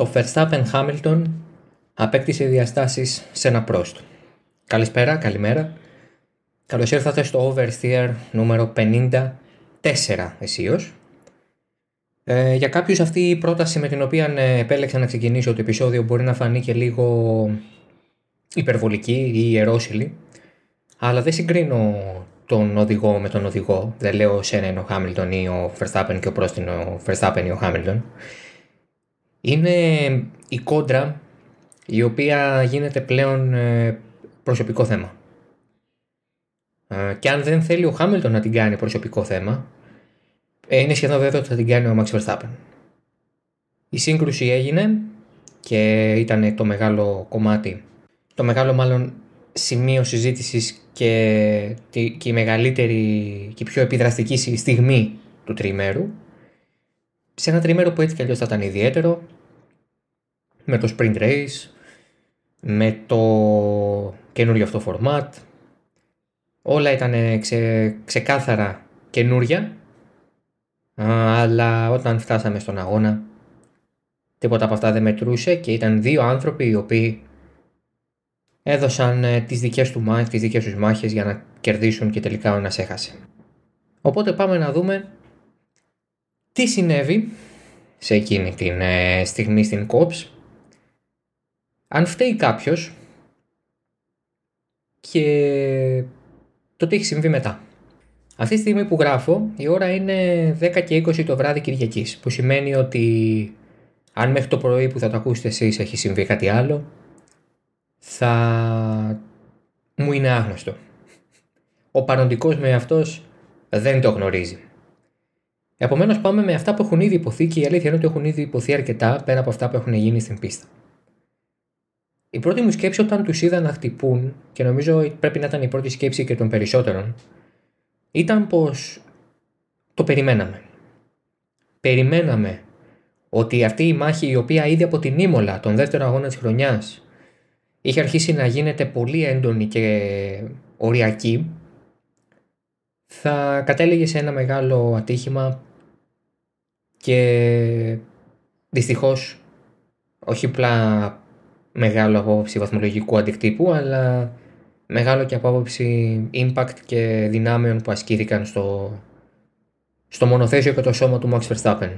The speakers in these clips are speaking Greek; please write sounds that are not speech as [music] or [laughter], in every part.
Το Verstappen Hamilton απέκτησε διαστάσεις σε ένα πρόστο. Καλησπέρα, καλημέρα. Καλώς ήρθατε στο Oversteer νούμερο 54 εσείως. Ε, για κάποιους αυτή η πρόταση με την οποία ε, επέλεξα να ξεκινήσω το επεισόδιο μπορεί να φανεί και λίγο υπερβολική ή ιερόσιλη, αλλά δεν συγκρίνω τον οδηγό με τον οδηγό. Δεν λέω σένα είναι ο Χάμιλτον ή ο Verstappen και ο πρόστινο ο Verstappen ή ο Χάμιλτον. Είναι η κόντρα η οποία γίνεται πλέον ε, προσωπικό θέμα. Ε, και αν δεν θέλει ο Χάμιλτον να την κάνει προσωπικό θέμα, ε, είναι σχεδόν βέβαιο ότι θα την κάνει ο Max Verstappen. Η σύγκρουση έγινε και ήταν το μεγάλο κομμάτι, το μεγάλο μάλλον σημείο συζήτησης και, και η μεγαλύτερη και πιο επιδραστική στιγμή του τριμέρου σε ένα τριμέρο που έτσι κι αλλιώς θα ήταν ιδιαίτερο με το sprint race με το καινούριο αυτό format όλα ήταν ξε, ξεκάθαρα καινούρια αλλά όταν φτάσαμε στον αγώνα τίποτα από αυτά δεν μετρούσε και ήταν δύο άνθρωποι οι οποίοι έδωσαν ε, τις δικές, του, τις δικές τους μάχες για να κερδίσουν και τελικά ο ένας έχασε. Οπότε πάμε να δούμε τι συνέβη σε εκείνη την ε, στιγμή στην κόψ αν φταίει κάποιος και το τι έχει συμβεί μετά. Αυτή τη στιγμή που γράφω η ώρα είναι 10 και 20 το βράδυ Κυριακής που σημαίνει ότι αν μέχρι το πρωί που θα το ακούσετε εσείς έχει συμβεί κάτι άλλο θα μου είναι άγνωστο. Ο παροντικός με αυτός δεν το γνωρίζει. Επομένως πάμε με αυτά που έχουν ήδη υποθεί και η αλήθεια είναι ότι έχουν ήδη υποθεί αρκετά πέρα από αυτά που έχουν γίνει στην πίστα. Η πρώτη μου σκέψη όταν τους είδα να χτυπούν και νομίζω πρέπει να ήταν η πρώτη σκέψη και των περισσότερων ήταν πως το περιμέναμε. Περιμέναμε ότι αυτή η μάχη η οποία ήδη από την Ήμολα, τον δεύτερο αγώνα της χρονιάς, είχε αρχίσει να γίνεται πολύ έντονη και οριακή, θα κατέληγε σε ένα μεγάλο ατύχημα και δυστυχώς όχι απλά μεγάλο από άποψη βαθμολογικού αντικτύπου, αλλά μεγάλο και από άποψη impact και δυνάμεων που ασκήθηκαν στο, στο μονοθέσιο και το σώμα του Max Verstappen.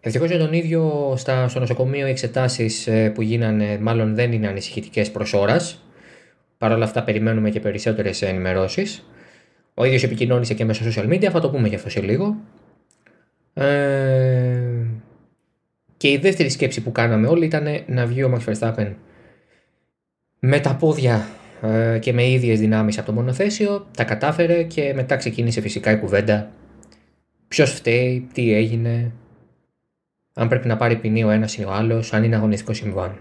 Ευτυχώς για τον ίδιο στα, στο νοσοκομείο οι εξετάσεις ε, που γίνανε μάλλον δεν είναι ανησυχητικές προς ώρας. Παρ' όλα αυτά περιμένουμε και περισσότερες ενημερώσεις. Ο ίδιος επικοινώνησε και μέσω social media, θα το πούμε γι' αυτό σε λίγο. Ε, και η δεύτερη σκέψη που κάναμε όλοι ήταν να βγει ο Max Verstappen με τα πόδια ε, και με ίδιες δυνάμεις από το μονοθέσιο, τα κατάφερε και μετά ξεκίνησε φυσικά η κουβέντα ποιος φταίει, τι έγινε, αν πρέπει να πάρει ποινή ο ένας ή ο άλλος, αν είναι αγωνιστικό συμβάν.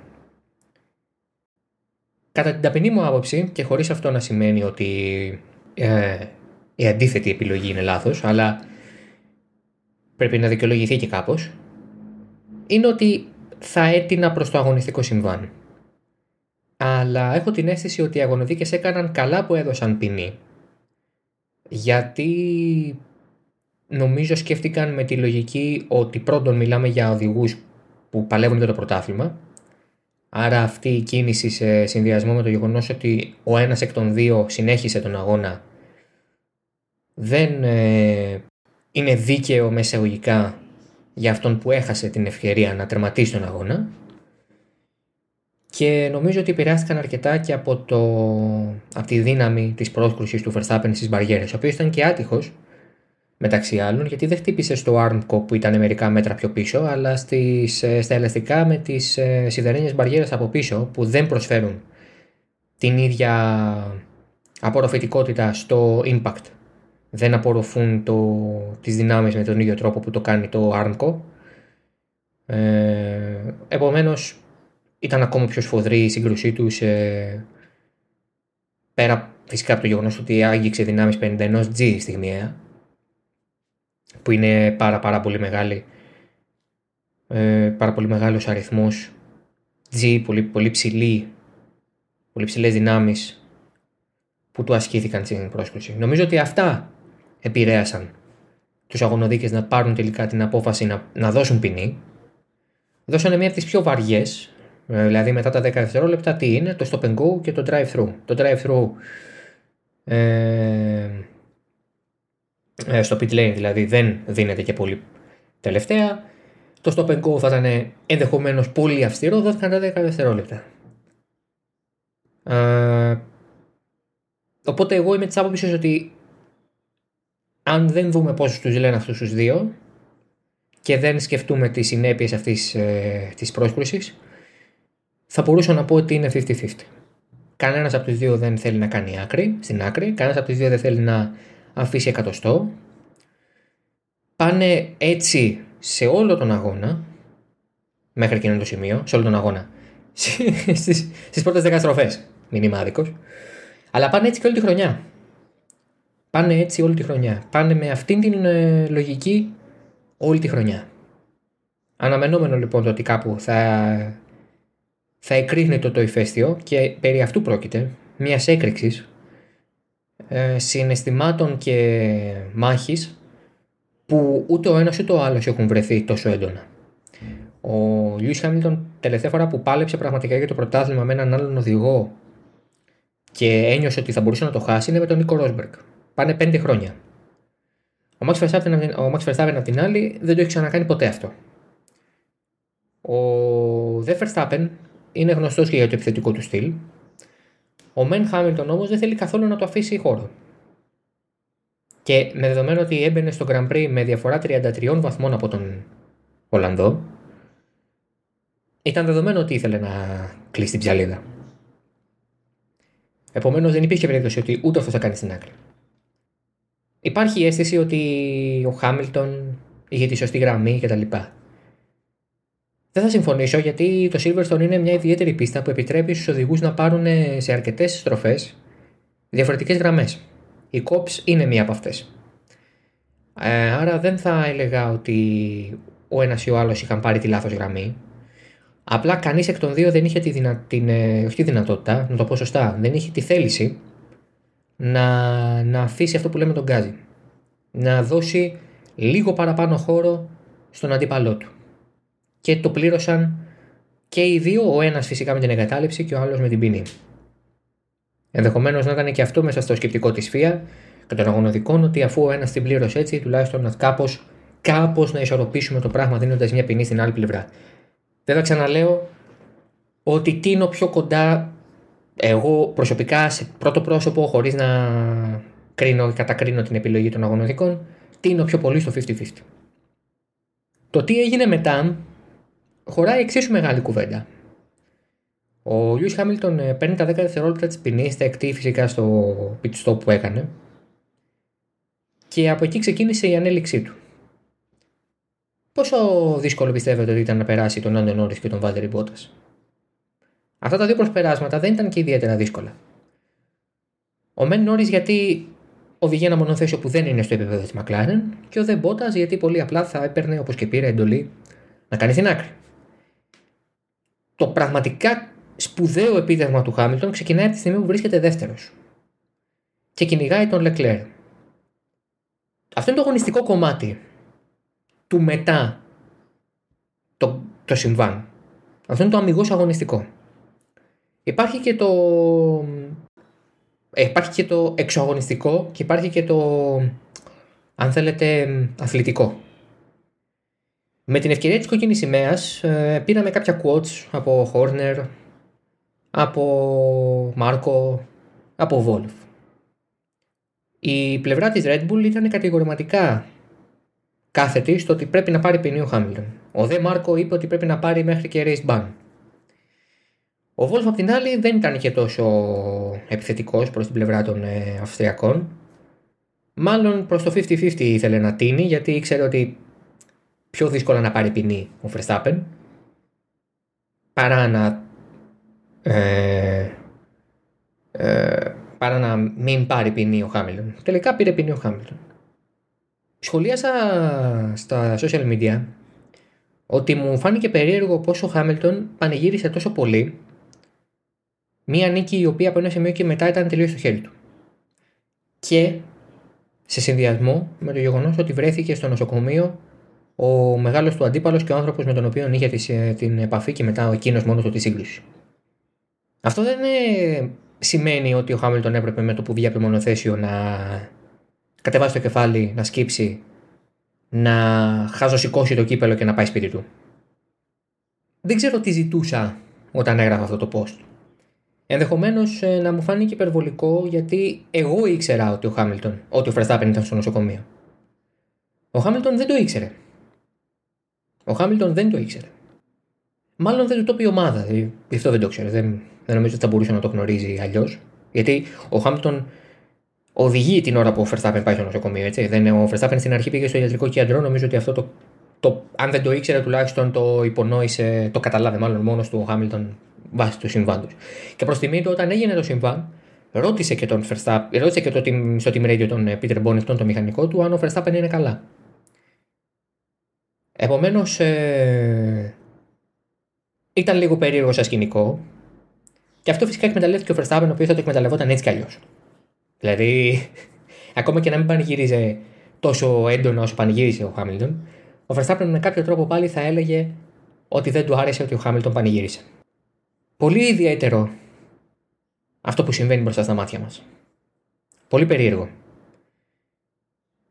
Κατά την ταπεινή μου άποψη και χωρίς αυτό να σημαίνει ότι ε, η αντίθετη επιλογή είναι λάθος, αλλά πρέπει να δικαιολογηθεί και κάπως, είναι ότι θα έτεινα προς το αγωνιστικό συμβάν. Αλλά έχω την αίσθηση ότι οι αγωνοδίκες έκαναν καλά που έδωσαν ποινή. Γιατί νομίζω σκέφτηκαν με τη λογική ότι πρώτον μιλάμε για οδηγούς που παλεύουν για το πρωτάθλημα. Άρα αυτή η κίνηση σε συνδυασμό με το γεγονός ότι ο ένας εκ των δύο συνέχισε τον αγώνα δεν ε, είναι δίκαιο μεσαγωγικά για αυτόν που έχασε την ευκαιρία να τερματίσει τον αγώνα. Και νομίζω ότι επηρεάστηκαν αρκετά και από, το, από τη δύναμη της πρόσκρουσης του Verstappen στις μπαριέρες, ο οποίος ήταν και άτυχος μεταξύ άλλων γιατί δεν χτύπησε στο Armco που ήταν μερικά μέτρα πιο πίσω αλλά στις, ε, στα ελαστικά με τις ε, σιδερένιες μπαριέρες από πίσω που δεν προσφέρουν την ίδια απορροφητικότητα στο impact δεν απορροφούν το, τις δυνάμεις με τον ίδιο τρόπο που το κάνει το Armco. Ε, επομένως ήταν ακόμα πιο σφοδρή η σύγκρουσή του πέρα φυσικά από το γεγονός ότι άγγιξε δυνάμεις 51 G στιγμιαία που είναι πάρα πάρα πολύ μεγάλη ε, πάρα πολύ μεγάλος αριθμός G, πολύ, πολύ ψηλή πολύ ψηλές δυνάμεις που του ασκήθηκαν στην πρόσκληση. Νομίζω ότι αυτά επηρέασαν τους αγωνοδίκες να πάρουν τελικά την απόφαση να, να δώσουν ποινή δώσανε μία από τις πιο βαριές, ε, δηλαδή μετά τα 10 δευτερόλεπτα τι είναι, το stop and go και το drive-thru. Το drive-thru ε, ε, στο pit lane δηλαδή δεν δίνεται και πολύ τελευταία. Το stop and go θα ήταν ενδεχομένως πολύ αυστηρό, δόθηκαν τα 10 δευτερόλεπτα. Ε, οπότε εγώ είμαι της άποψης ότι αν δεν δούμε πόσους τους λένε αυτούς τους δύο και δεν σκεφτούμε τις συνέπειες αυτής ε, της πρόσκλησης, θα μπορούσα να πω ότι είναι 50-50. Κανένας από τους δύο δεν θέλει να κάνει άκρη, στην άκρη, κανένας από τους δύο δεν θέλει να αφήσει εκατοστό. Πάνε έτσι σε όλο τον αγώνα, μέχρι εκείνο το σημείο, σε όλο τον αγώνα, [laughs] στις, στις πρώτες δέκα στροφές, μηνυμάδικος, αλλά πάνε έτσι και όλη τη χρονιά. Πάνε έτσι όλη τη χρονιά. Πάνε με αυτήν την ε, λογική όλη τη χρονιά. Αναμενόμενο λοιπόν το ότι κάπου θα, θα εκρίνει το το ηφαίστειο και περί αυτού πρόκειται, μιας έκρηξης ε, συναισθημάτων και μάχης που ούτε ο ένας ούτε ο άλλος έχουν βρεθεί τόσο έντονα. Ο Λιούις Χάμιλτον τελευταία φορά που πάλεψε πραγματικά για το πρωτάθλημα με έναν άλλον οδηγό και ένιωσε ότι θα μπορούσε να το χάσει είναι με τον Νίκο Ρόσμπεργκ. Πάνε πέντε χρόνια. Ο Max Verstappen, ο Max Verstappen απ' την άλλη δεν το έχει ξανακάνει ποτέ αυτό. Ο Δε Verstappen είναι γνωστός και για το επιθετικό του στυλ. Ο Μεν Χάμιλτον όμως δεν θέλει καθόλου να το αφήσει χώρο. Και με δεδομένο ότι έμπαινε στο Grand Prix με διαφορά 33 βαθμών από τον Ολλανδό, ήταν δεδομένο ότι ήθελε να κλείσει την ψαλίδα. Επομένως δεν υπήρχε περίπτωση ότι ούτε αυτό θα κάνει στην άκρη. Υπάρχει η αίσθηση ότι ο Χάμιλτον είχε τη σωστή γραμμή κτλ. Δεν θα συμφωνήσω γιατί το Silverstone είναι μια ιδιαίτερη πίστα που επιτρέπει στους οδηγούς να πάρουν σε αρκετές στροφές διαφορετικές γραμμές. Η COPS είναι μία από αυτές. Ε, άρα δεν θα έλεγα ότι ο ένας ή ο άλλος είχαν πάρει τη λάθος γραμμή. Απλά κανείς εκ των δύο δεν είχε τη, δυνα... την, ε, όχι τη δυνατότητα, να το πω σωστά, δεν είχε τη θέληση να, να αφήσει αυτό που λέμε τον γκάζι. Να δώσει λίγο παραπάνω χώρο στον αντίπαλό του. Και το πλήρωσαν και οι δύο, ο ένας φυσικά με την εγκατάλειψη και ο άλλος με την ποινή. Ενδεχομένως να ήταν και αυτό μέσα στο σκεπτικό της ΦΙΑ και των αγωνοδικών ότι αφού ο ένας την πλήρωσε έτσι, τουλάχιστον να κάπως κάπως να ισορροπήσουμε το πράγμα δίνοντας μια ποινή στην άλλη πλευρά. Βέβαια ξαναλέω ότι τίνω πιο κοντά εγώ προσωπικά σε πρώτο πρόσωπο χωρίς να κρίνω και κατακρίνω την επιλογή των αγωνιστικών τίνω πιο πολύ στο 50-50. Το τι έγινε μετά χωράει εξίσου μεγάλη κουβέντα. Ο Λιούις Χάμιλτον ε, παίρνει τα 10 δευτερόλεπτα της ποινής, τα εκτεί φυσικά στο pit stop που έκανε και από εκεί ξεκίνησε η ανέλυξή του. Πόσο δύσκολο πιστεύετε ότι ήταν να περάσει τον Άντων Νόρις και τον Βάλτερη Μπότας. Αυτά τα δύο προσπεράσματα δεν ήταν και ιδιαίτερα δύσκολα. Ο Μεν Νόρις γιατί οδηγεί ένα μονοθέσιο που δεν είναι στο επίπεδο της Μακλάρεν και ο Δε Μπότας γιατί πολύ απλά θα έπαιρνε όπως και πήρε εντολή να κάνει την άκρη. Το πραγματικά σπουδαίο επίδευμα του Χάμιλτον ξεκινάει από τη στιγμή που βρίσκεται δεύτερος και κυνηγάει τον Λεκλέρ. Αυτό είναι το αγωνιστικό κομμάτι του μετά το, το συμβάν. Αυτό είναι το αμυγός αγωνιστικό. Υπάρχει και το, ε, υπάρχει και το εξωαγωνιστικό και υπάρχει και το, αν θέλετε, αθλητικό. Με την ευκαιρία της κόκκινης σημαίας ε, πήραμε κάποια quotes από Horner, από Μάρκο, από Βόλφ. Η πλευρά της Red Bull ήταν κατηγορηματικά κάθετη στο ότι πρέπει να πάρει ποινή ο Χάμιλτον. Ο Δε Μάρκο είπε ότι πρέπει να πάρει μέχρι και race ban. Ο Βόλφ απ' την άλλη δεν ήταν και τόσο επιθετικός προς την πλευρά των ε, Αυστριακών. Μάλλον προς το 50-50 ήθελε να τίνει γιατί ήξερε ότι πιο δύσκολα να πάρει ποινή ο Verstappen παρά να ε, ε, παρά να μην πάρει ποινή ο Χάμιλτον. Τελικά πήρε ποινή ο Χάμιλτον. Σχολίασα στα social media ότι μου φάνηκε περίεργο πως ο Χάμιλτον πανηγύρισε τόσο πολύ Μία νίκη η οποία από ένα σημείο και μετά ήταν τελείως στο χέρι του. Και σε συνδυασμό με το γεγονός ότι βρέθηκε στο νοσοκομείο ο μεγάλος του αντίπαλος και ο άνθρωπος με τον οποίο είχε την επαφή και μετά ο εκείνος μόνος του τη σύγκρουση. Αυτό δεν ε, σημαίνει ότι ο Χάμιλτον έπρεπε με το που βγήκε από το μονοθέσιο να κατεβάσει το κεφάλι, να σκύψει, να χαζοσηκώσει το κύπελο και να πάει σπίτι του. Δεν ξέρω τι ζητούσα όταν έγραφα αυτό το post. Ενδεχομένως ε, να μου φάνηκε υπερβολικό γιατί εγώ ήξερα ότι ο Χάμιλτον, ότι ο Verstappen ήταν στο νοσοκομείο. Ο Χάμιλτον δεν το ήξερε. Ο Χάμιλτον δεν το ήξερε. Μάλλον δεν του το πει η ομάδα, δηλαδή, γι' αυτό δεν το ήξερε. Δεν, δεν νομίζω ότι θα μπορούσε να το γνωρίζει αλλιώς. Γιατί ο Χάμιλτον οδηγεί την ώρα που ο Verstappen πάει στο νοσοκομείο. Έτσι. Δεν, ο Verstappen στην αρχή πήγε στο ιατρικό κέντρο. Νομίζω ότι αυτό το, το, αν δεν το ήξερε, τουλάχιστον το υπονόησε, το καταλάβει μάλλον μόνος του ο Χάμιλτον βάσει του συμβάντος. Και προς τιμή του, όταν έγινε το συμβάν, ρώτησε και τον Verstappen, ρώτησε και το, στο team radio τον ε, Peter Bonnington, τον μηχανικό του, αν ο Verstappen είναι καλά. Επομένως, ε, ήταν λίγο περίεργο σαν σκηνικό. Και αυτό φυσικά εκμεταλλεύτηκε ο Verstappen, ο οποίος θα το εκμεταλλευόταν έτσι κι αλλιώς. Δηλαδή, [laughs] ακόμα και να μην πανηγύριζε τόσο έντονα όσο πανηγύρισε ο Χάμιλτον, ο Verstappen με κάποιο τρόπο πάλι θα έλεγε ότι δεν του άρεσε ότι ο Χάμιλτον πανηγύρισε. Πολύ ιδιαίτερο αυτό που συμβαίνει μπροστά στα μάτια μας. Πολύ περίεργο.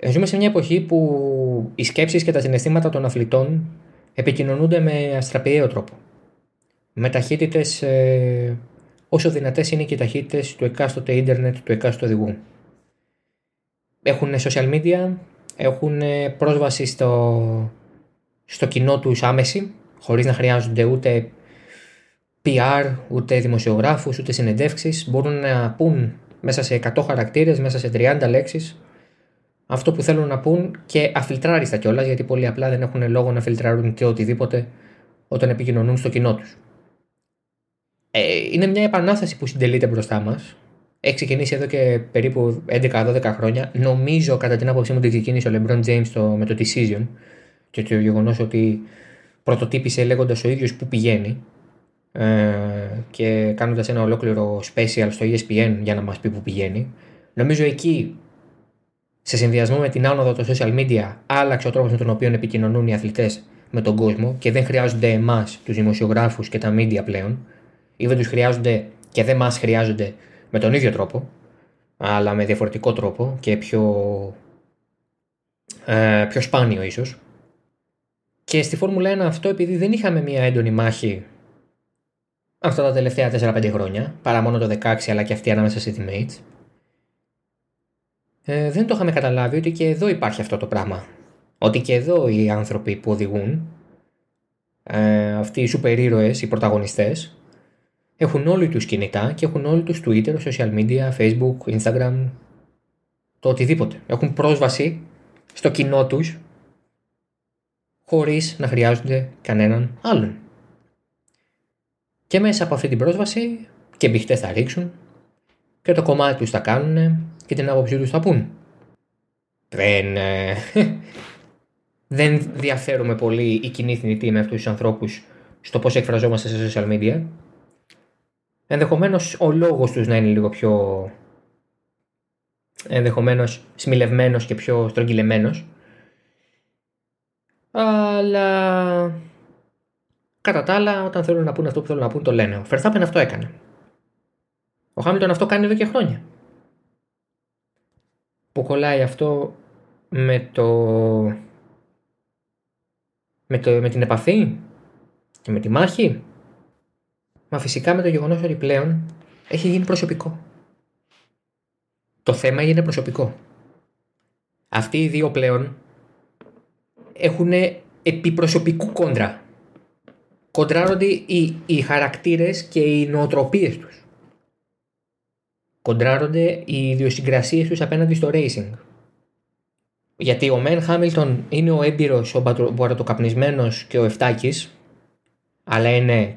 Ζούμε σε μια εποχή που οι σκέψεις και τα συναισθήματα των αθλητών επικοινωνούνται με αστραπιαίο τρόπο. Με ταχύτητες ε, όσο δυνατές είναι και οι ταχύτητες του εκάστοτε ίντερνετ του εκάστοτε οδηγού. Έχουν social media, έχουν πρόσβαση στο, στο κοινό τους άμεση, χωρίς να χρειάζονται ούτε PR, ούτε δημοσιογράφους, ούτε συνεντεύξεις. Μπορούν να πούν μέσα σε 100 χαρακτήρες, μέσα σε 30 λέξεις, αυτό που θέλουν να πούν και αφιλτράριστα κιόλας, γιατί πολύ απλά δεν έχουν λόγο να φιλτράρουν και οτιδήποτε όταν επικοινωνούν στο κοινό τους. Ε, είναι μια επανάσταση που συντελείται μπροστά μας. Έχει ξεκινήσει εδώ και περίπου 11-12 χρόνια. Νομίζω, κατά την άποψή μου, ότι ξεκίνησε ο LeBron James το, με το Decision και το γεγονός ότι πρωτοτύπησε λέγοντας ο ίδιος που πηγαίνει ε, και κάνοντας ένα ολόκληρο special στο ESPN για να μας πει που πηγαίνει. Νομίζω εκεί σε συνδυασμό με την άνοδο των social media, άλλαξε ο τρόπος με τον οποίο επικοινωνούν οι αθλητές με τον κόσμο και δεν χρειάζονται εμάς, τους δημοσιογράφους και τα media πλέον, ή δεν τους χρειάζονται και δεν μας χρειάζονται με τον ίδιο τρόπο, αλλά με διαφορετικό τρόπο και πιο, ε, πιο σπάνιο ίσως. Και στη Φόρμουλα 1 αυτό επειδή δεν είχαμε μια έντονη μάχη αυτά τα τελευταία 4-5 χρόνια, παρά μόνο το 16 αλλά και αυτή ανάμεσα σε teammates, ε, δεν το είχαμε καταλάβει ότι και εδώ υπάρχει αυτό το πράγμα. Ότι και εδώ οι άνθρωποι που οδηγούν, ε, αυτοί οι σούπερ ήρωες, οι πρωταγωνιστές, έχουν όλοι τους κινητά και έχουν όλοι τους Twitter, social media, Facebook, Instagram, το οτιδήποτε. Έχουν πρόσβαση στο κοινό τους χωρίς να χρειάζονται κανέναν άλλον. Και μέσα από αυτή την πρόσβαση και μπιχτές θα ρίξουν και το κομμάτι τους θα κάνουν και την άποψή τους θα πούν. Δεν, ε, [laughs] δεν διαφέρουμε πολύ η κοινή θνητή με αυτούς τους ανθρώπους στο πώς εκφραζόμαστε σε social media. Ενδεχομένως ο λόγος τους να είναι λίγο πιο ενδεχομένως σμιλευμένος και πιο στρογγυλεμένος. Αλλά κατά τα άλλα, όταν θέλουν να πούνε αυτό που θέλουν να πούνε, το λένε. Ο Verstappen αυτό έκανε. Ο Χάμιλτον αυτό κάνει εδώ και χρόνια που κολλάει αυτό με το... με, το... με την επαφή και με τη μάχη. Μα φυσικά με το γεγονός ότι πλέον έχει γίνει προσωπικό. Το θέμα είναι προσωπικό. Αυτοί οι δύο πλέον έχουν επιπροσωπικού κόντρα. Κοντράρονται οι, οι χαρακτήρες και οι νοοτροπίες τους κοντράρονται οι ιδιοσυγκρασίες τους απέναντι στο racing. Γιατί ο Μεν Χάμιλτον είναι ο έμπειρος, ο μπαρατοκαπνισμένο και ο Εφτάκης, αλλά είναι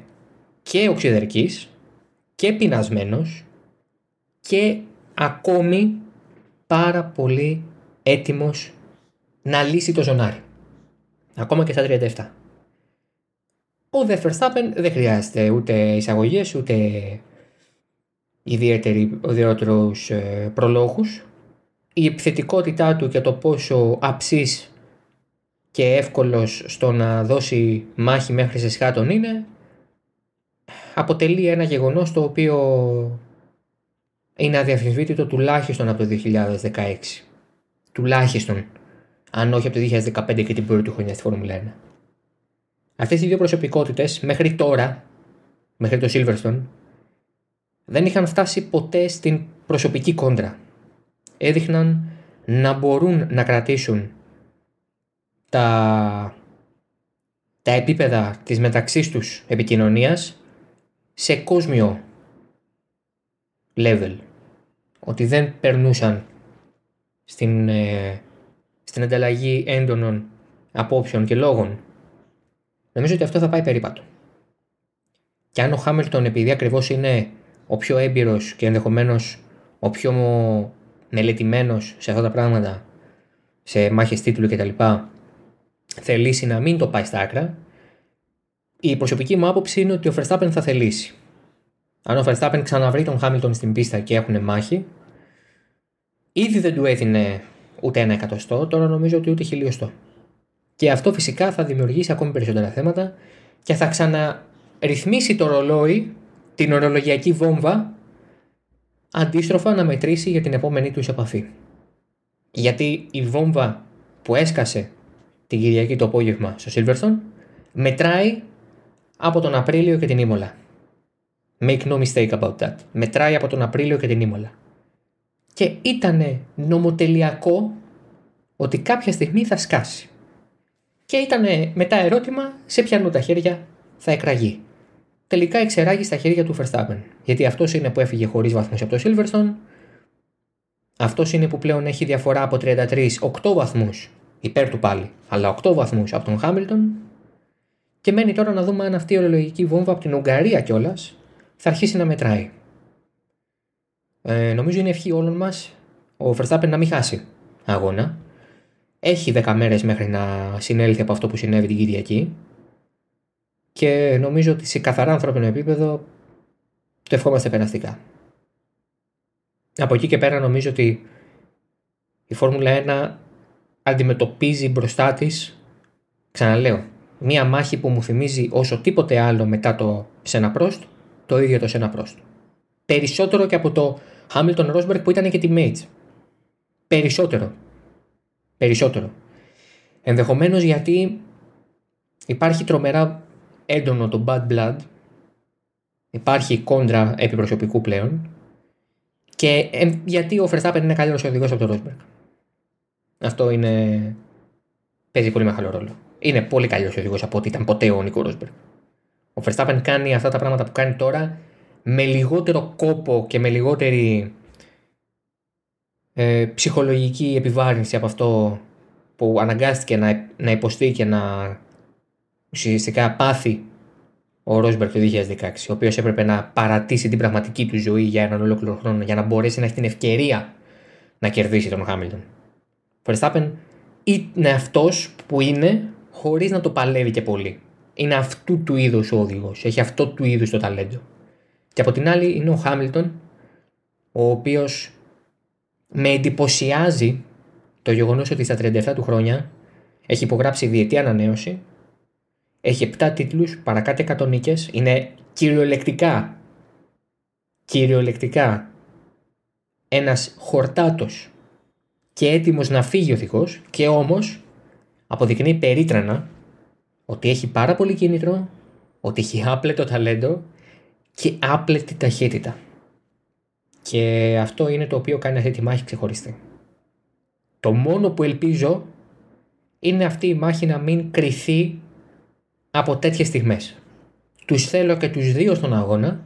και οξυδερκής και πεινασμένος και ακόμη πάρα πολύ έτοιμος να λύσει το ζωνάρι. Ακόμα και στα 37. Ο Δε δεν χρειάζεται ούτε εισαγωγές ούτε ιδιαίτερους ε, προλόγους. Η επιθετικότητά του και το πόσο αψής και εύκολος στο να δώσει μάχη μέχρι σε σχάτων είναι αποτελεί ένα γεγονός το οποίο είναι αδιαφυσβήτητο τουλάχιστον από το 2016. Τουλάχιστον, αν όχι από το 2015 και την πρώτη χρονιά στη Φόρμουλα 1. Αυτές οι δύο προσωπικότητες μέχρι τώρα, μέχρι το Silverstone, δεν είχαν φτάσει ποτέ στην προσωπική κόντρα. Έδειχναν να μπορούν να κρατήσουν τα, τα επίπεδα της μεταξύ τους επικοινωνίας σε κόσμιο level. Ότι δεν περνούσαν στην, ε, στην ανταλλαγή έντονων απόψεων και λόγων. Νομίζω ότι αυτό θα πάει περίπατο. Και αν ο Χάμιλτον επειδή ακριβώς είναι ο πιο έμπειρος και ενδεχομένως ο πιο μελετημένος σε αυτά τα πράγματα, σε μάχες τίτλου κτλ. θελήσει να μην το πάει στα άκρα, η προσωπική μου άποψη είναι ότι ο Verstappen θα θελήσει. Αν ο Verstappen ξαναβρει τον Χάμιλτον στην πίστα και έχουν μάχη, ήδη δεν του έδινε ούτε ένα εκατοστό, τώρα νομίζω ότι ούτε χιλιοστό. Και αυτό φυσικά θα δημιουργήσει ακόμη περισσότερα θέματα και θα ξαναρυθμίσει το ρολόι, την ορολογιακή βόμβα, αντίστροφα να μετρήσει για την επόμενη τους επαφή. Γιατί η βόμβα που έσκασε την Κυριακή το απόγευμα στο Σίλβερστον μετράει από τον Απρίλιο και την Ήμολα. Make no mistake about that. Μετράει από τον Απρίλιο και την Ήμολα. Και ήταν νομοτελειακό ότι κάποια στιγμή θα σκάσει. Και ήταν μετά ερώτημα σε ποιανού τα χέρια θα εκραγεί. Τελικά εξεράγει στα χέρια του Verstappen. Γιατί αυτός είναι που έφυγε χωρίς βαθμούς από το Silverstone. Αυτός είναι που πλέον έχει διαφορά από 33, 8 βαθμούς υπέρ του πάλι, αλλά 8 βαθμούς από τον Χάμιλτον. Και μένει τώρα να δούμε αν αυτή η ορολογική βόμβα από την Ουγγαρία κιόλας θα αρχίσει να μετράει. Ε, νομίζω είναι ευχή όλων μας ο Verstappen να μην χάσει αγώνα. Έχει 10 μέρες μέχρι να συνέλθει από αυτό που συνέβη την Κυριακή. Και νομίζω ότι σε καθαρά ανθρώπινο επίπεδο το ευχόμαστε περαστικά. Από εκεί και πέρα νομίζω ότι η Φόρμουλα 1 αντιμετωπίζει μπροστά της, ξαναλέω, μία μάχη που μου θυμίζει όσο τίποτε άλλο μετά το Σένα Πρόστ, το ίδιο το Σένα Πρόστ. Περισσότερο και από το Hamilton Rosberg που ήταν και τη Mates. Περισσότερο. Περισσότερο. Ενδεχομένως γιατί υπάρχει τρομερά έντονο το bad blood, υπάρχει κόντρα επιπροσωπικού πλέον και γιατί ο Verstappen είναι καλύτερος οδηγός από τον Rosberg. Αυτό είναι... παίζει πολύ μεγάλο ρόλο. Είναι πολύ καλύτερος οδηγός από ό,τι ήταν ποτέ ο Νίκο Rosberg. Ο Verstappen κάνει αυτά τα πράγματα που κάνει τώρα με λιγότερο κόπο και με λιγότερη ε, ψυχολογική επιβάρυνση από αυτό που αναγκάστηκε να, να υποστεί και να ουσιαστικά πάθει ο Ρόσμπερκ το 2016, ο οποίος έπρεπε να παρατήσει την πραγματική του ζωή για έναν ολόκληρο χρόνο για να μπορέσει να έχει την ευκαιρία να κερδίσει τον Χάμιλτον. Ο Verstappen είναι αυτός που είναι χωρίς να το παλεύει και πολύ. Είναι αυτού του είδους ο οδηγός. Έχει αυτό του είδους το ταλέντο. Και από την άλλη είναι ο Χάμιλτον, ο οποίος με εντυπωσιάζει το γεγονός ότι στα 37 του χρόνια έχει υπογράψει διετή ανανέωση, έχει 7 τίτλους, παρακάτω 100 νίκες, είναι κυριολεκτικά, κυριολεκτικά ένας χορτάτος και έτοιμος να φύγει ο οδηγός και όμως αποδεικνύει περίτρανα ότι έχει πάρα πολύ κίνητρο, ότι έχει άπλετο ταλέντο και άπλετη ταχύτητα. Και αυτό είναι το οποίο κάνει αυτή τη μάχη ξεχωριστή. Το μόνο που ελπίζω είναι αυτή η μάχη να μην κρυθεί από τέτοιες στιγμές. Τους θέλω και τους δύο στον αγώνα,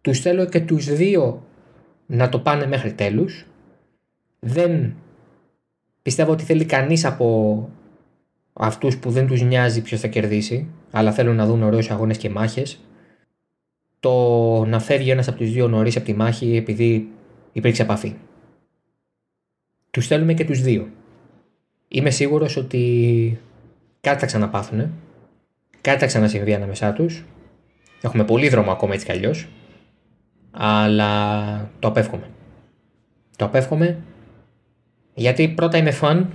τους θέλω και τους δύο να το πάνε μέχρι τέλους. Δεν πιστεύω ότι θέλει κανείς από αυτούς που δεν τους νοιάζει ποιος θα κερδίσει, αλλά θέλουν να δουν ωραίους αγώνες και μάχες. Το να φεύγει ένας από τους δύο νωρίς από τη μάχη επειδή υπήρξε επαφή. Τους θέλουμε και τους δύο. Είμαι σίγουρος ότι κάτι θα ξαναπάθουνε. Κάτι θα ξανασυμβεί ανάμεσά τους. Έχουμε πολύ δρόμο ακόμα έτσι κι αλλιώς. Αλλά το απέφχομαι. Το απέφχομαι γιατί πρώτα είμαι φαν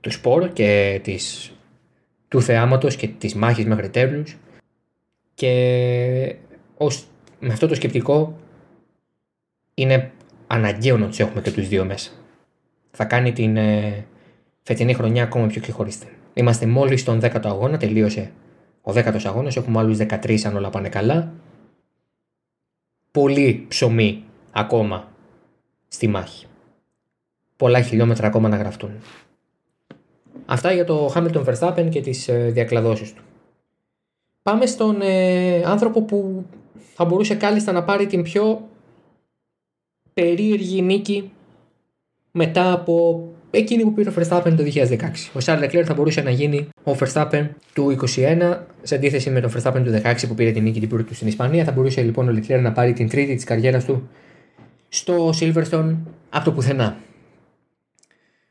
του σπορ και της του θεάματος και της μάχης μέχρι τέλους και ως, με αυτό το σκεπτικό είναι αναγκαίο να τους έχουμε και τους δύο μέσα. Θα κάνει την ε, φετινή χρονιά ακόμα πιο ξεχωριστή. Είμαστε μόλις στον 10ο αγώνα, τελείωσε ο 10ο αγώνας, έχουμε άλλους 13 αν όλα πάνε καλά. Πολύ ψωμί ακόμα στη μάχη. Πολλά χιλιόμετρα ακόμα να γραφτούν. Αυτά για το Hamilton Verstappen και τις ε, διακλαδώσεις του. Πάμε στον ε, άνθρωπο που θα μπορούσε κάλλιστα να πάρει την πιο περίεργη νίκη μετά από εκείνη που πήρε ο Verstappen το 2016. Ο Charles Leclerc θα μπορούσε να γίνει ο Verstappen του 2021 σε αντίθεση με τον Verstappen του 2016 που πήρε την νίκη την πρώτη του στην Ισπανία. Θα μπορούσε λοιπόν ο Leclerc να πάρει την τρίτη της καριέρας του στο Silverstone από το πουθενά.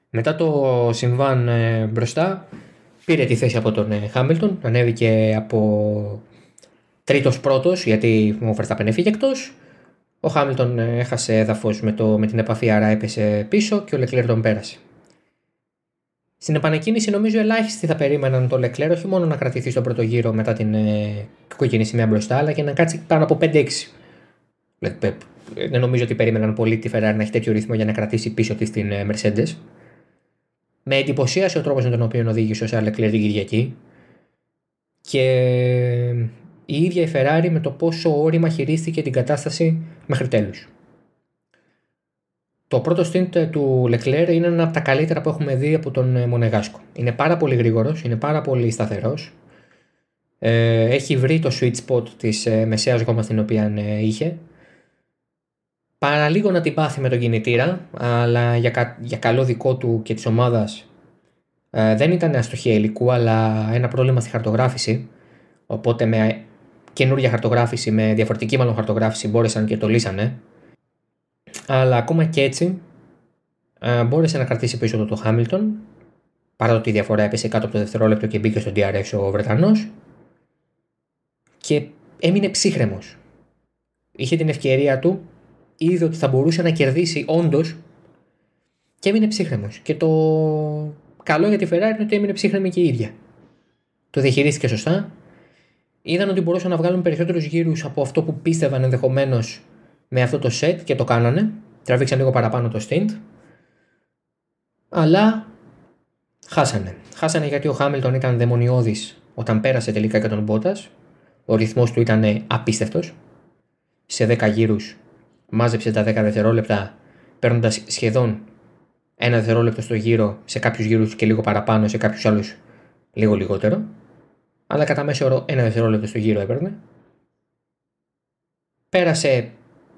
Μετά το συμβάν ε, μπροστά πήρε τη θέση από τον ε, Hamilton, ανέβηκε από τρίτος πρώτος γιατί ο Verstappen έφυγε εκτός. Ο Χάμιλτον ε, έχασε έδαφος με, με την επαφή άρα έπεσε πίσω και ο Leclerc τον πέρασε. Στην επανεκκίνηση νομίζω ελάχιστοι θα περίμεναν το Leclerc όχι μόνο να κρατηθεί στον πρώτο γύρο μετά την ε, κοκκινή σημαία μπροστά αλλά και να κάτσει πάνω από 5-6. Δεν νομίζω ότι περίμεναν πολύ τη Ferrari να έχει τέτοιο ρυθμό για να κρατήσει πίσω της την ε, Mercedes. Με εντυπωσίασε ο τρόπος με τον οποίο οδήγησε ο Σαρ Leclerc την Κυριακή και η ίδια η Ferrari με το πόσο όρημα χειρίστηκε την κατάσταση μέχρι τέλους. Το πρώτο stint του Leclerc είναι ένα από τα καλύτερα που έχουμε δει από τον ε, Μονεγάσκο. Είναι πάρα πολύ γρήγορος, είναι πάρα πολύ σταθερός. Ε, έχει βρει το sweet spot της ε, μεσαίας γόμας την οποία ε, είχε. Παραλίγο να την πάθει με τον κινητήρα, αλλά για, για καλό δικό του και της ομάδας ε, δεν ήταν αστοχία υλικού, αλλά ένα πρόβλημα στη χαρτογράφηση. Οπότε με καινούργια χαρτογράφηση, με διαφορετική μάλλον χαρτογράφηση μπόρεσαν και το λύσανε. Αλλά ακόμα και έτσι ε, μπόρεσε να κρατήσει πίσω του το Χάμιλτον παρά ότι η διαφορά έπεσε κάτω από το δευτερόλεπτο και μπήκε στο DRS ο Βρετανός και έμεινε ψύχρεμος. Είχε την ευκαιρία του, είδε ότι θα μπορούσε να κερδίσει όντως και έμεινε ψύχρεμος. Και το καλό για τη Ferrari είναι ότι έμεινε ψύχρεμη και η ίδια. Το διαχειρίστηκε σωστά. Είδαν ότι μπορούσαν να βγάλουν περισσότερους γύρους από αυτό που πίστευαν ενδεχομένως με αυτό το set και το κάνανε. Τραβήξαν λίγο παραπάνω το stint. Αλλά χάσανε. Χάσανε γιατί ο Χάμιλτον ήταν δαιμονιώδης όταν πέρασε τελικά και τον Μπότας. Ο ρυθμός του ήταν απίστευτος. Σε 10 γύρους μάζεψε τα 10 δευτερόλεπτα παίρνοντας σχεδόν ένα δευτερόλεπτο στο γύρο, σε κάποιους γύρους και λίγο παραπάνω, σε κάποιους άλλους λίγο λιγότερο. Αλλά κατά μέσο όρο ένα δευτερόλεπτο στο γύρο έπαιρνε. Πέρασε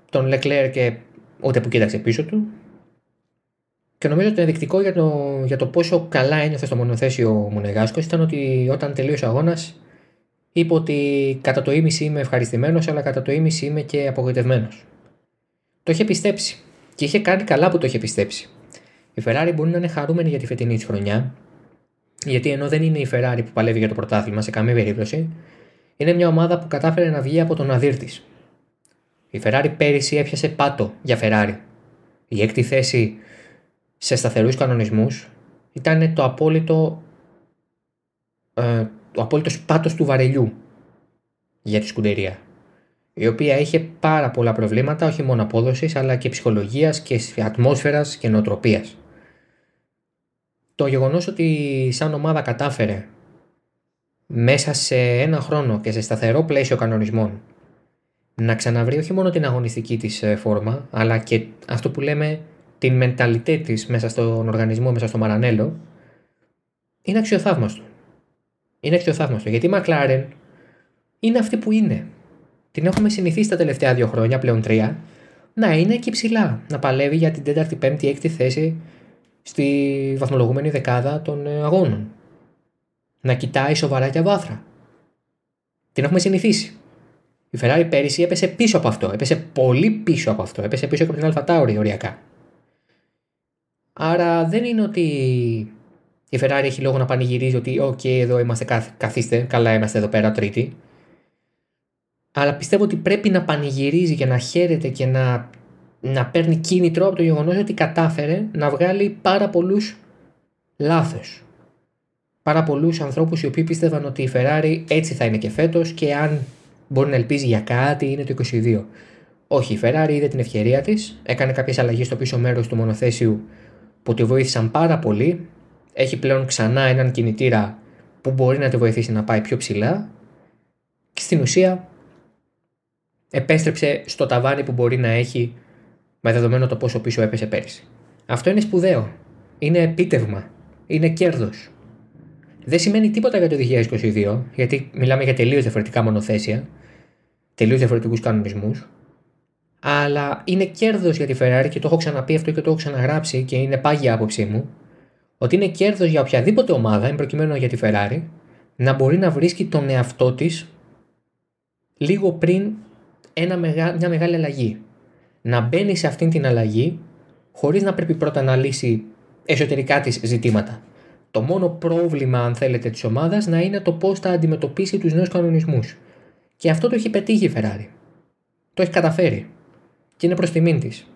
τον Leclerc και ούτε που κοίταξε πίσω του. Και νομίζω ότι το ενδεικτικό για το, για το πόσο καλά ένιωθε στο μονοθέσιο ο Μονεγάσκος ήταν ότι όταν τελείωσε ο αγώνας είπε ότι κατά το ίμιση είμαι ευχαριστημένος, αλλά κατά το ίμιση είμαι και απογοητευμένος. Το είχε πιστέψει. Και είχε κάνει καλά που το είχε πιστέψει. Η Ferrari μπορεί να είναι χαρούμενη για τη φετινή της χρονιά, γιατί ενώ δεν είναι η Ferrari που παλεύει για το πρωτάθλημα σε καμία περίπτωση, είναι μια ομάδα που κατάφερε να βγει από τον αδύρ της. Η Ferrari πέρυσι έπιασε πάτο για Ferrari. Η έκτη θέση σε σταθερούς κανονισμούς ήταν το απόλυτο, ε, το απόλυτος πάτος του βαρελιού για τη σκουντερία η οποία είχε πάρα πολλά προβλήματα όχι μόνο απόδοσης, αλλά και ψυχολογίας και ατμόσφαιρας και νοοτροπίας. Το γεγονός ότι σαν ομάδα κατάφερε μέσα σε ένα χρόνο και σε σταθερό πλαίσιο κανονισμών να ξαναβρει όχι μόνο την αγωνιστική της ε, φόρμα, αλλά και αυτό που λέμε την μενταλιτέ της μέσα στον οργανισμό, μέσα στο Μαρανέλο, είναι αξιοθαύμαστο. Είναι αξιοθαύμαστο, γιατί η McLaren είναι αυτή που είναι. Την έχουμε συνηθίσει τα τελευταία δύο χρόνια, πλέον τρία, να είναι εκεί ψηλά, να παλεύει για την τέταρτη, πέμπτη, έκτη θέση στη βαθμολογούμενη δεκάδα των ε, αγώνων. Να κοιτάει σοβαρά για βάθρα. Την έχουμε συνηθίσει. Η Ferrari πέρυσι έπεσε πίσω από αυτό. Έπεσε πολύ πίσω από αυτό. Έπεσε πίσω από την Αλφα Tauri οριακά. Άρα δεν είναι ότι η Ferrari έχει λόγο να πανηγυρίζει ότι «ΟΚ, okay, εδώ είμαστε, καθίστε, καλά είμαστε εδώ πέρα τρίτη». Αλλά πιστεύω ότι πρέπει να πανηγυρίζει και να χαίρεται και να, να παίρνει κίνητρο από το γεγονός ότι κατάφερε να βγάλει πάρα πολλούς λάθος. πάρα πολλούς ανθρώπους οι οποίοι πίστευαν ότι η Ferrari έτσι θα είναι και φέτος και αν μπορεί να ελπίζει για κάτι είναι το 22. Όχι, η Ferrari είδε την ευκαιρία της, έκανε κάποιες αλλαγές στο πίσω μέρος του μονοθέσιου που τη βοήθησαν πάρα πολύ. Έχει πλέον ξανά έναν κινητήρα που μπορεί να τη βοηθήσει να πάει πιο ψηλά και στην ουσία επέστρεψε στο ταβάνι που μπορεί να έχει με δεδομένο το πόσο πίσω έπεσε πέρυσι. Αυτό είναι σπουδαίο. Είναι επίτευγμα. Είναι κέρδος. Δεν σημαίνει τίποτα για το 2022, γιατί μιλάμε για τελείως διαφορετικά μονοθέσια, τελείως διαφορετικούς κανονισμούς. Αλλά είναι κέρδος για τη Ferrari και το έχω ξαναπεί αυτό και το έχω ξαναγράψει και είναι πάγια άποψή μου, ότι είναι κέρδος για οποιαδήποτε ομάδα, εν προκειμένου για τη Ferrari, να μπορεί να βρίσκει τον εαυτό της λίγο πριν ένα μια μεγάλη αλλαγή. Να μπαίνει σε αυτήν την αλλαγή χωρίς να πρέπει πρώτα να λύσει εσωτερικά τη ζητήματα. Το μόνο πρόβλημα, αν θέλετε, της ομάδας να είναι το πώς θα αντιμετωπίσει τους νέους κανονισμούς. Και αυτό το έχει πετύχει η Ferrari. Το έχει καταφέρει. Και είναι προς τιμήν της.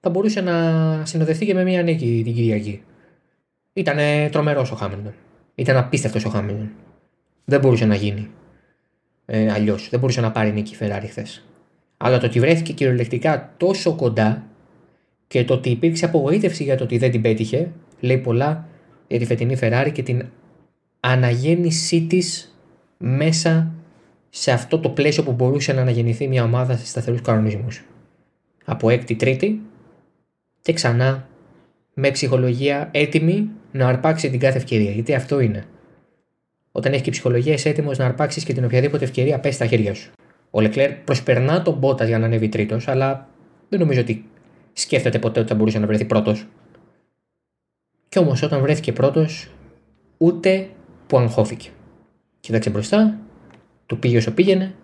Θα μπορούσε να συνοδευτεί και με μια νίκη την Κυριακή. Ήταν τρομερός ο Χάμιλτον. Ήταν απίστευτος ο Χάμιλτον. Δεν μπορούσε να γίνει ε, αλλιώς. Δεν μπορούσε να πάρει νίκη η Ferrari χθες. Αλλά το ότι βρέθηκε κυριολεκτικά τόσο κοντά και το ότι υπήρξε απογοήτευση για το ότι δεν την πέτυχε, λέει πολλά για τη φετινή Ferrari και την αναγέννησή της μέσα σε αυτό το πλαίσιο που μπορούσε να αναγεννηθεί μια ομάδα σε σταθερούς κανονισμούς. Από έκτη τρίτη και ξανά με ψυχολογία έτοιμη να αρπάξει την κάθε ευκαιρία. Γιατί αυτό είναι. Όταν έχεις και ψυχολογία, είσαι έτοιμος να αρπάξεις και την οποιαδήποτε ευκαιρία πέσει στα χέρια σου. Ο Λεκλέρ προσπερνά τον Μπότα για να ανέβει τρίτος, αλλά δεν νομίζω ότι σκέφτεται ποτέ ότι θα μπορούσε να βρεθεί πρώτος. Κι όμως όταν βρέθηκε πρώτος, ούτε που αγχώθηκε. Κοίταξε μπροστά, του πήγε όσο πήγαινε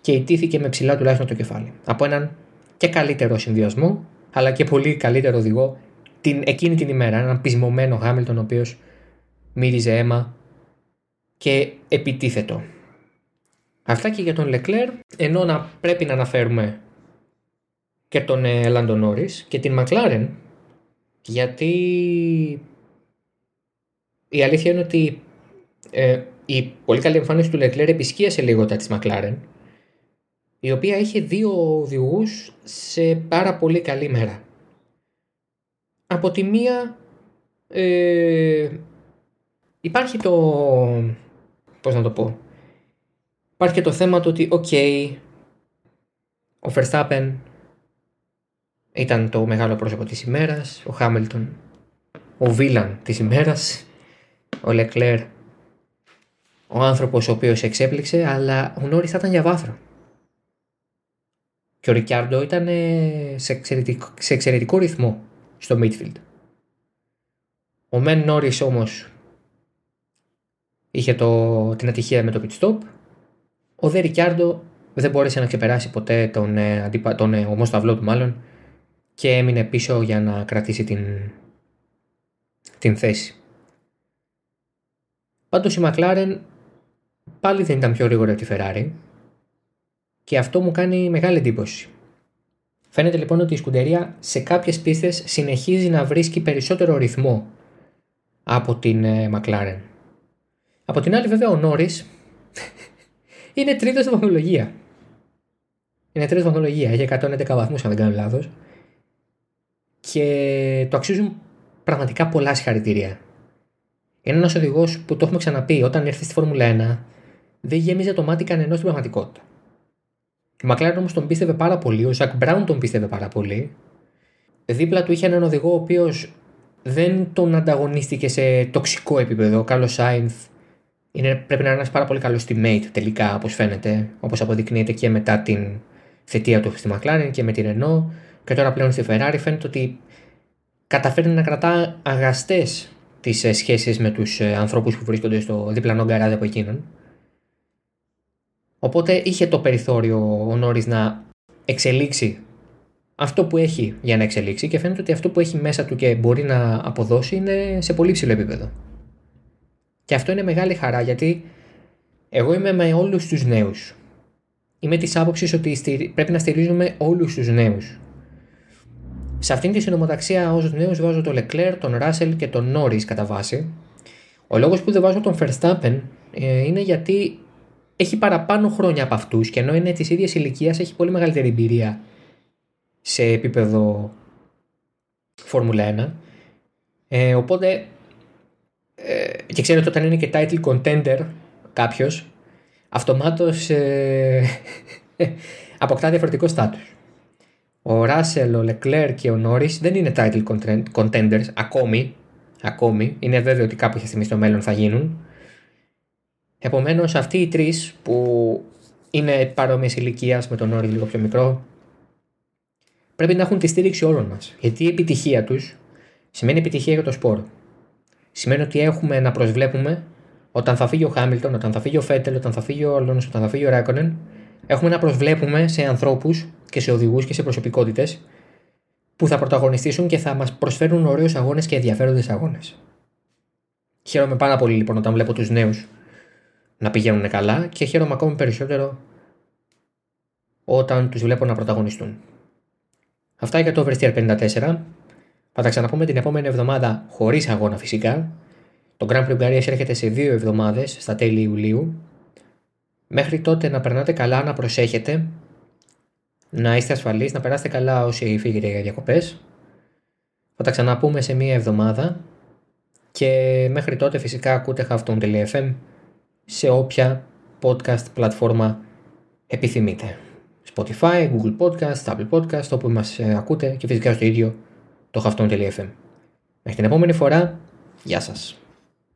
και ιτήθηκε με ψηλά τουλάχιστον το κεφάλι. Από έναν και καλύτερο συνδυασμό, αλλά και πολύ καλύτερο οδηγό την, εκείνη την ημέρα. Έναν πεισμωμένο Χάμιλτον, ο οποίος μύριζε αίμα και επιτίθετο. Αυτά και για τον Λεκλέρ, ενώ να πρέπει να αναφέρουμε και τον Λάντον ε, και την Μακλάρεν, γιατί η αλήθεια είναι ότι ε, η πολύ καλή εμφάνιση του Λεκλέρ επισκίασε λίγο τα της Μακλάρεν, η οποία είχε δύο οδηγούς σε πάρα πολύ καλή μέρα. Από τη μία ε, υπάρχει το πώς να το πω. Υπάρχει και το θέμα του ότι, οκ, ο Verstappen ήταν το μεγάλο πρόσωπο της ημέρας, ο Χάμιλτον ο villain της ημέρας, ο Λεκλέρ ο άνθρωπος ο οποίος εξέπληξε, αλλά ο Νόρις θα ήταν για βάθρο. Και ο Ρικιάρντο ήταν σε εξαιρετικό, σε εξαιρετικό ρυθμό στο midfield. Ο Μεν Νόρις όμως είχε το, την ατυχία με το pit stop. Ο Δε Ρικιάρντο δεν μπόρεσε να ξεπεράσει ποτέ τον, ε, τον ε, ομόσταυλό του μάλλον και έμεινε πίσω για να κρατήσει την, την θέση. Πάντως η McLaren πάλι δεν ήταν πιο γρήγορη από τη Ferrari και αυτό μου κάνει μεγάλη εντύπωση. Φαίνεται λοιπόν ότι η σκουντερία σε κάποιες πίστες συνεχίζει να βρίσκει περισσότερο ρυθμό από την ε, McLaren. Από την άλλη, βέβαια, ο Νόρις είναι τρίτος στην βαθμολογία. Είναι τρίτος στην βαθμολογία. Έχει 111 βαθμούς, αν δεν κάνω λάθος. Και το αξίζουν πραγματικά πολλά συγχαρητήρια. Είναι ένας οδηγός που το έχουμε ξαναπεί όταν ήρθε στη Φόρμουλα 1, δεν γέμιζε το μάτι κανενός στην πραγματικότητα. Η Μακλάρεν όμως τον πίστευε πάρα πολύ, ο Ζακ Μπράουν τον πίστευε πάρα πολύ. Δίπλα του είχε έναν οδηγό ο οποίος δεν τον ανταγωνίστηκε σε τοξικό επίπεδο. Ο Κάλο Σάινθ είναι, πρέπει να είναι ένας πάρα πολύ καλός teammate τελικά, όπως φαίνεται, όπως αποδεικνύεται και μετά την θετία του στη McLaren και με τη Renault. Και τώρα πλέον στη Ferrari φαίνεται ότι καταφέρνει να κρατά αγαστές τις ε, σχέσεις με τους ε, ανθρώπους που βρίσκονται στο διπλανό γκαράζ από εκείνον. Οπότε είχε το περιθώριο ο Νόρι να εξελίξει αυτό που έχει για να εξελίξει και φαίνεται ότι αυτό που έχει μέσα του και μπορεί να αποδώσει είναι σε πολύ ψηλό επίπεδο. Και αυτό είναι μεγάλη χαρά γιατί εγώ είμαι με όλους τους νέους. Είμαι της άποψης ότι πρέπει να στηρίζουμε όλους τους νέους. Σε αυτήν τη συνομοταξία ως νέους βάζω τον Λεκλέρ, τον Ράσελ και τον Νόρι κατά βάση. Ο λόγος που δεν βάζω τον Verstappen ε, είναι γιατί έχει παραπάνω χρόνια από αυτούς και ενώ είναι της ίδιας ηλικίας έχει πολύ μεγαλύτερη εμπειρία σε επίπεδο Φόρμουλα 1. Ε, οπότε ε, και ξέρετε όταν είναι και title contender κάποιος αυτομάτως ε, [laughs] αποκτά διαφορετικό στάτους. Ο Ράσελ, ο Λεκλέρ και ο Νόρι δεν είναι title contenders ακόμη. Ακόμη. Είναι βέβαιο ότι κάποια στιγμή στο μέλλον θα γίνουν. Επομένως αυτοί οι τρεις που είναι παρόμοιες ηλικίας με τον Νόρι λίγο πιο μικρό πρέπει να έχουν τη στήριξη όλων μας. Γιατί η επιτυχία τους σημαίνει επιτυχία για το σπορ. Σημαίνει ότι έχουμε να προσβλέπουμε όταν θα φύγει ο Χάμιλτον, όταν θα φύγει ο Φέτελ, όταν θα φύγει ο Αλόνσο, όταν θα φύγει ο Ράκονεν, έχουμε να προσβλέπουμε σε ανθρώπους και σε οδηγούς και σε προσωπικότητες που θα πρωταγωνιστήσουν και θα μας προσφέρουν ωραίους αγώνες και ενδιαφέροντες αγώνες. Χαίρομαι πάρα πολύ λοιπόν όταν βλέπω τους νέους να πηγαίνουν καλά και χαίρομαι ακόμη περισσότερο όταν τους βλέπω να πρωταγωνιστούν. Αυτά για το Oversteer 54. Θα τα ξαναπούμε την επόμενη εβδομάδα χωρίς αγώνα φυσικά. Το Grand Prix Ουγγαρίας έρχεται σε δύο εβδομάδες στα τέλη Ιουλίου. Μέχρι τότε να περνάτε καλά, να προσέχετε, να είστε ασφαλείς, να περάσετε καλά όσοι φύγετε για διακοπές. Θα τα ξαναπούμε σε μία εβδομάδα και μέχρι τότε φυσικά ακούτε halftone.fm σε όποια podcast πλατφόρμα επιθυμείτε. Spotify, Google Podcast, Apple Podcast, όπου μας ε, ακούτε και φυσικά στο ίδιο το halftone.fm. Μέχρι την επόμενη φορά, γεια σας.